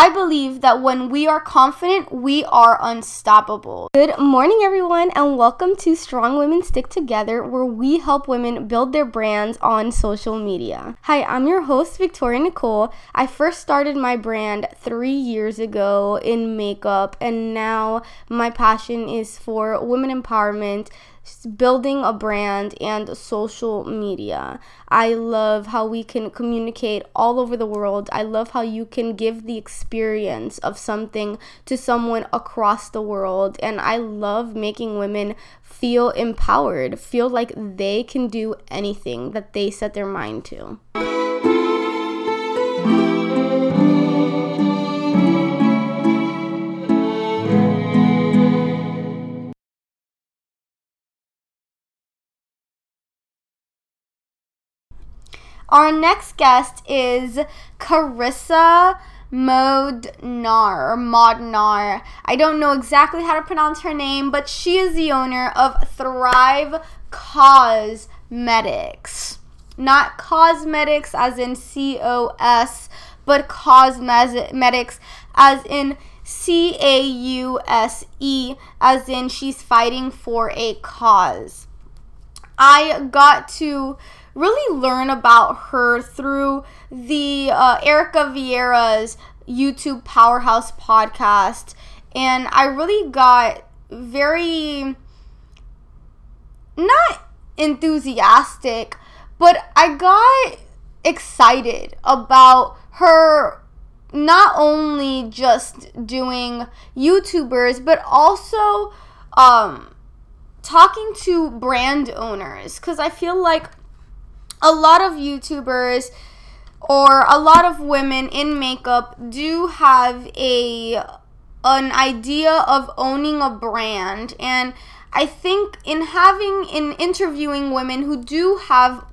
I believe that when we are confident, we are unstoppable. Good morning, everyone, and welcome to Strong Women Stick Together, where we help women build their brands on social media. Hi, I'm your host, Victoria Nicole. I first started my brand three years ago in makeup, and now my passion is for women empowerment building a brand and social media. I love how we can communicate all over the world. I love how you can give the experience of something to someone across the world. And I love making women feel empowered, feel like they can do anything that they set their mind to. Our next guest is Carissa Modnar Modnar. I don't know exactly how to pronounce her name, but she is the owner of Thrive Causemetics. Not cosmetics as in C O S, but causemetics as in C A U S E, as in she's fighting for a cause. I got to really learn about her through the uh, Erica Vieira's YouTube Powerhouse podcast. And I really got very not enthusiastic, but I got excited about her not only just doing YouTubers, but also um, talking to brand owners. Because I feel like a lot of YouTubers or a lot of women in makeup do have a an idea of owning a brand. And I think in having in interviewing women who do have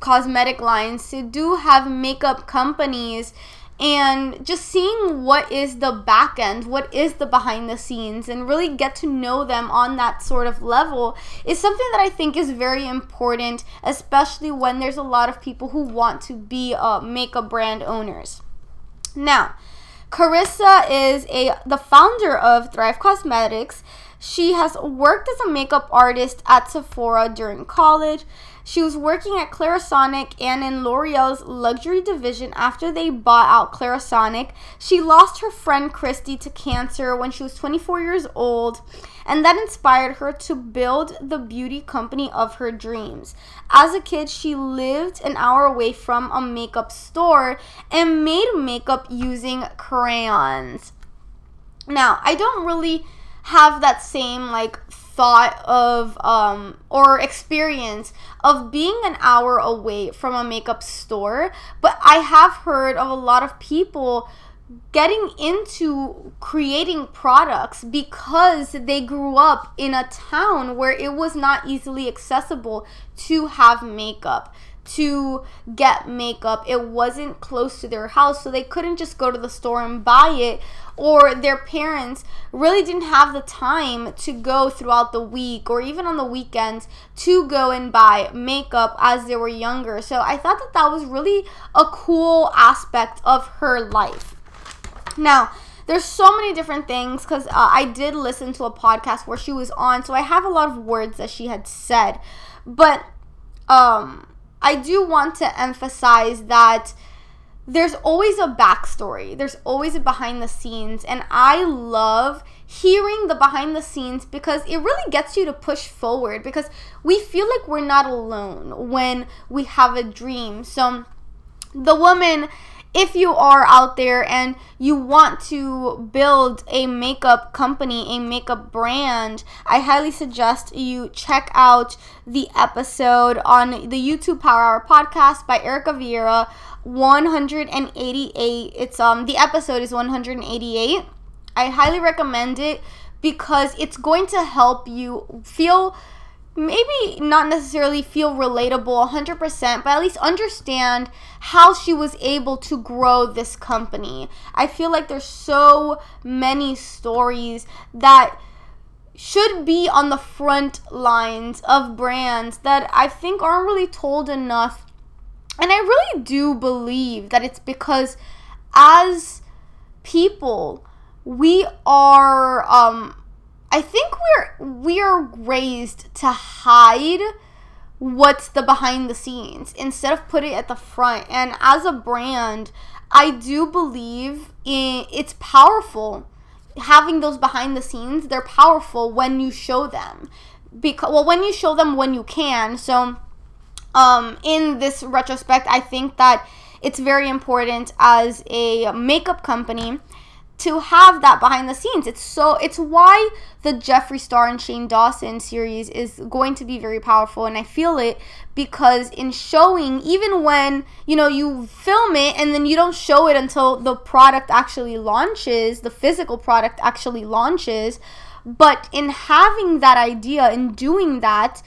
cosmetic lines, who do have makeup companies and just seeing what is the back end, what is the behind the scenes, and really get to know them on that sort of level is something that I think is very important, especially when there's a lot of people who want to be uh, makeup brand owners. Now, Carissa is a the founder of Thrive Causemetics. She has worked as a makeup artist at Sephora during college. She was working at Clarisonic and in L'Oreal's luxury division after they bought out Clarisonic. She lost her friend Christy to cancer when she was 24 years old, and that inspired her to build the beauty company of her dreams. As a kid, she lived an hour away from a makeup store and made makeup using crayons. Now, I don't really have that same like thought of um, or experience of being an hour away from a makeup store, but I have heard of a lot of people getting into creating products because they grew up in a town where it was not easily accessible to have makeup to get makeup. It wasn't close to their house, so they couldn't just go to the store and buy it. Or their parents really didn't have the time to go throughout the week or even on the weekends to go and buy makeup as they were younger. So I thought that that was really a cool aspect of her life. Now, there's so many different things because uh, I did listen to a podcast where she was on, so I have a lot of words that she had said. But um, I do want to emphasize that there's always a backstory, there's always a behind the scenes, and I love hearing the behind the scenes because it really gets you to push forward because we feel like we're not alone when we have a dream. So, the woman if you are out there and you want to build a makeup company, a makeup brand, I highly suggest you check out the episode on the YouTube Power Hour podcast by Erica Vieira 188. It's um the episode is 188. I highly recommend it because it's going to help you feel maybe not necessarily feel relatable 100%, but at least understand how she was able to grow this company. I feel like there's so many stories that should be on the front lines of brands that I think aren't really told enough. And I really do believe that it's because as people, we are um I think we're we are raised to hide what's the behind the scenes instead of put it at the front. And as a brand, I do believe in it's powerful having those behind the scenes. They're powerful when you show them. Because well, when you show them when you can. So um in this retrospect, I think that it's very important as a makeup company to have that behind the scenes. It's so it's why the Jeffree Star and Shane Dawson series is going to be very powerful and I feel it because in showing even when, you know, you film it and then you don't show it until the product actually launches, the physical product actually launches, but in having that idea and doing that,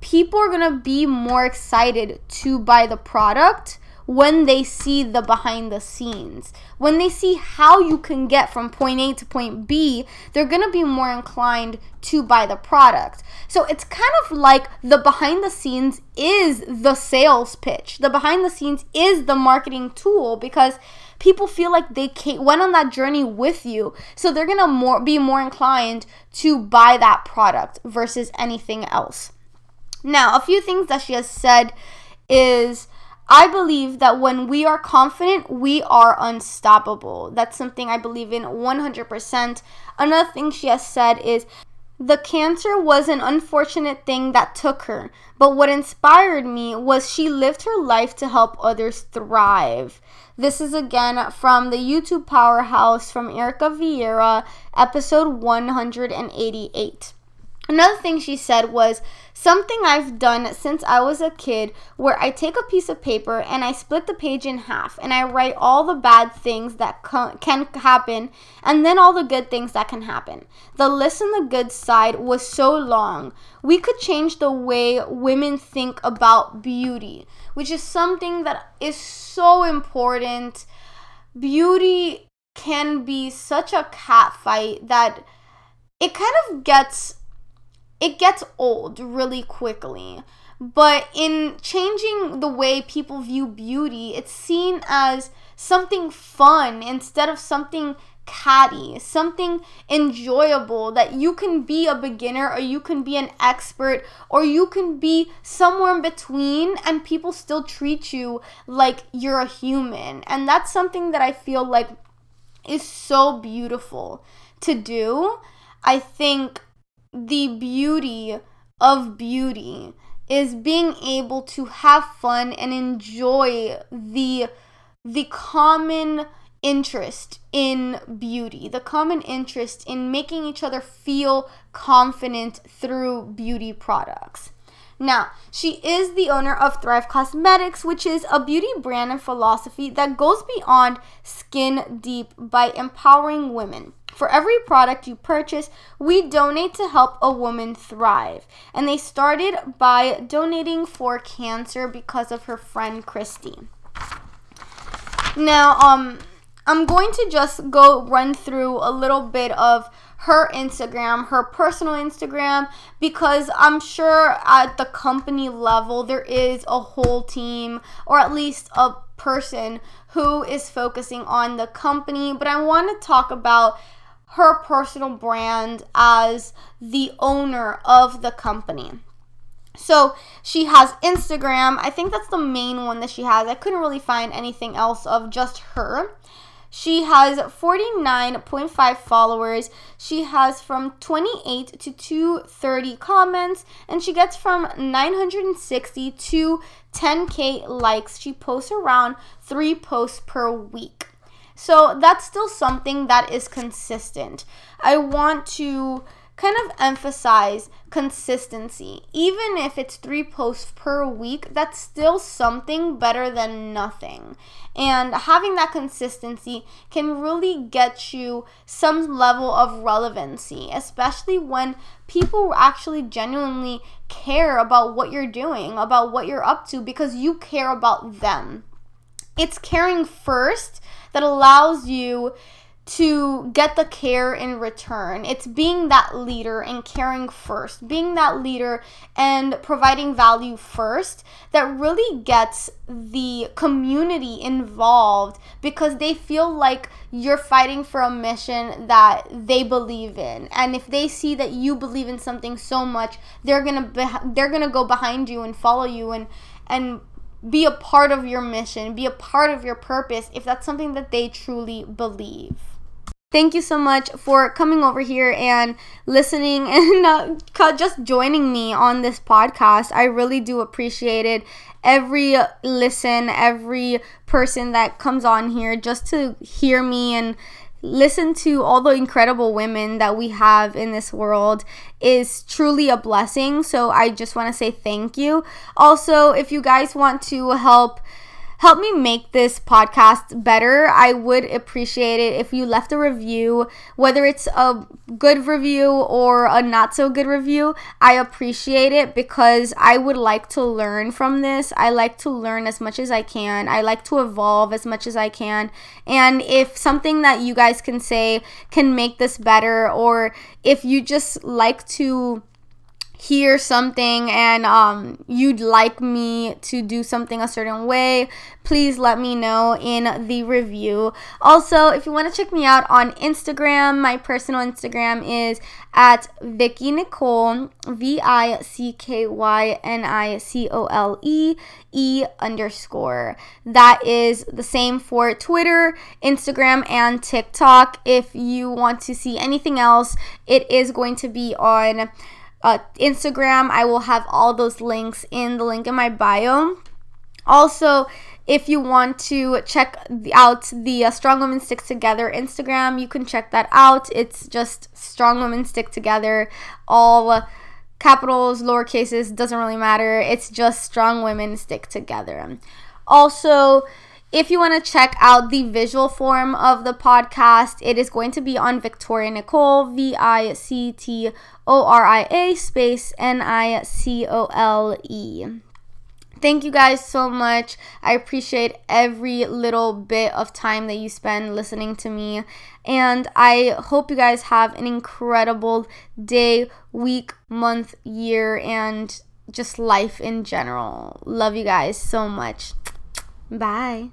people are going to be more excited to buy the product when they see the behind the scenes. When they see how you can get from point A to point B, they're going to be more inclined to buy the product. So it's kind of like the behind the scenes is the sales pitch. The behind the scenes is the marketing tool because people feel like they went on that journey with you. So they're going to more be more inclined to buy that product versus anything else. Now, a few things that she has said is I believe that when we are confident, we are unstoppable. That's something I believe in 100%. Another thing she has said is the cancer was an unfortunate thing that took her, but what inspired me was she lived her life to help others thrive. This is again from the YouTube Powerhouse from Erica Vieira, episode 188. Another thing she said was something I've done since I was a kid where I take a piece of paper and I split the page in half and I write all the bad things that can happen and then all the good things that can happen. The list on the good side was so long. We could change the way women think about beauty, which is something that is so important. Beauty can be such a catfight that it kind of gets it gets old really quickly. But in changing the way people view beauty, it's seen as something fun instead of something catty, something enjoyable that you can be a beginner or you can be an expert or you can be somewhere in between and people still treat you like you're a human. And that's something that I feel like is so beautiful to do. I think the beauty of beauty is being able to have fun and enjoy the the common interest in beauty, the common interest in making each other feel confident through beauty products. Now, she is the owner of Thrive Causemetics, which is a beauty brand and philosophy that goes beyond skin deep by empowering women. For every product you purchase, we donate to help a woman thrive. And they started by donating for cancer because of her friend Christy. Now, um, I'm going to just go run through a little bit of her Instagram, her personal Instagram, because I'm sure at the company level there is a whole team or at least a person who is focusing on the company. But I want to talk about her personal brand as the owner of the company. So she has Instagram. I think that's the main one that she has. I couldn't really find anything else of just her. She has 49.5 followers. She has from 28 to 230 comments, and she gets from 960 to 10k likes. She posts around three posts per week. So that's still something that is consistent. I want to kind of emphasize consistency. Even if it's three posts per week, that's still something better than nothing. And having that consistency can really get you some level of relevancy, especially when people actually genuinely care about what you're doing, about what you're up to, because you care about them. It's caring first that allows you to get the care in return. It's being that leader and caring first, being that leader and providing value first that really gets the community involved because they feel like you're fighting for a mission that they believe in. And if they see that you believe in something so much, they're going to be- they're going to go behind you and follow you and and be a part of your mission, be a part of your purpose if that's something that they truly believe. Thank you so much for coming over here and listening and uh, just joining me on this podcast. I really do appreciate it. Every listen, every person that comes on here just to hear me and listen to all the incredible women that we have in this world is truly a blessing. So I just want to say thank you. Also, if you guys want to help help me make this podcast better, I would appreciate it if you left a review, whether it's a good review or a not so good review. I appreciate it because I would like to learn from this. I like to learn as much as I can. I like to evolve as much as I can. And if something that you guys can say can make this better, or if you just like to hear something and um, you'd like me to do something a certain way, please let me know in the review. Also, if you want to check me out on Instagram, my personal Instagram is at Vicky Nicole, V I C K Y N I C O L E E underscore. That is the same for Twitter, Instagram, and TikTok. If you want to see anything else, it is going to be on uh, Instagram. I will have all those links in the link in my bio. Also, if you want to check out the uh, Strong Women Stick Together Instagram, you can check that out. It's just Strong Women Stick Together, all capitals, lower cases, doesn't really matter. It's just Strong Women Stick Together. Also, if you want to check out the visual form of the podcast, it is going to be on Victoria Nicole, V I C T O R I A space N I C O L E. Thank you guys so much. I appreciate every little bit of time that you spend listening to me. And I hope you guys have an incredible day, week, month, year, and just life in general. Love you guys so much. Bye.